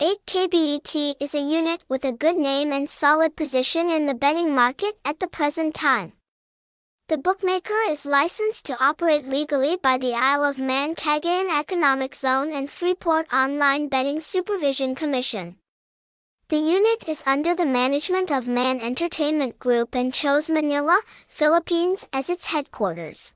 8KBET is a unit with a good name and solid position in the betting market at the present time. The bookmaker is licensed to operate legally by the Isle of Man Cagayan Economic Zone and Freeport Online Betting Supervision Commission. The unit is under the management of Man Entertainment Group and chose Manila, Philippines as its headquarters.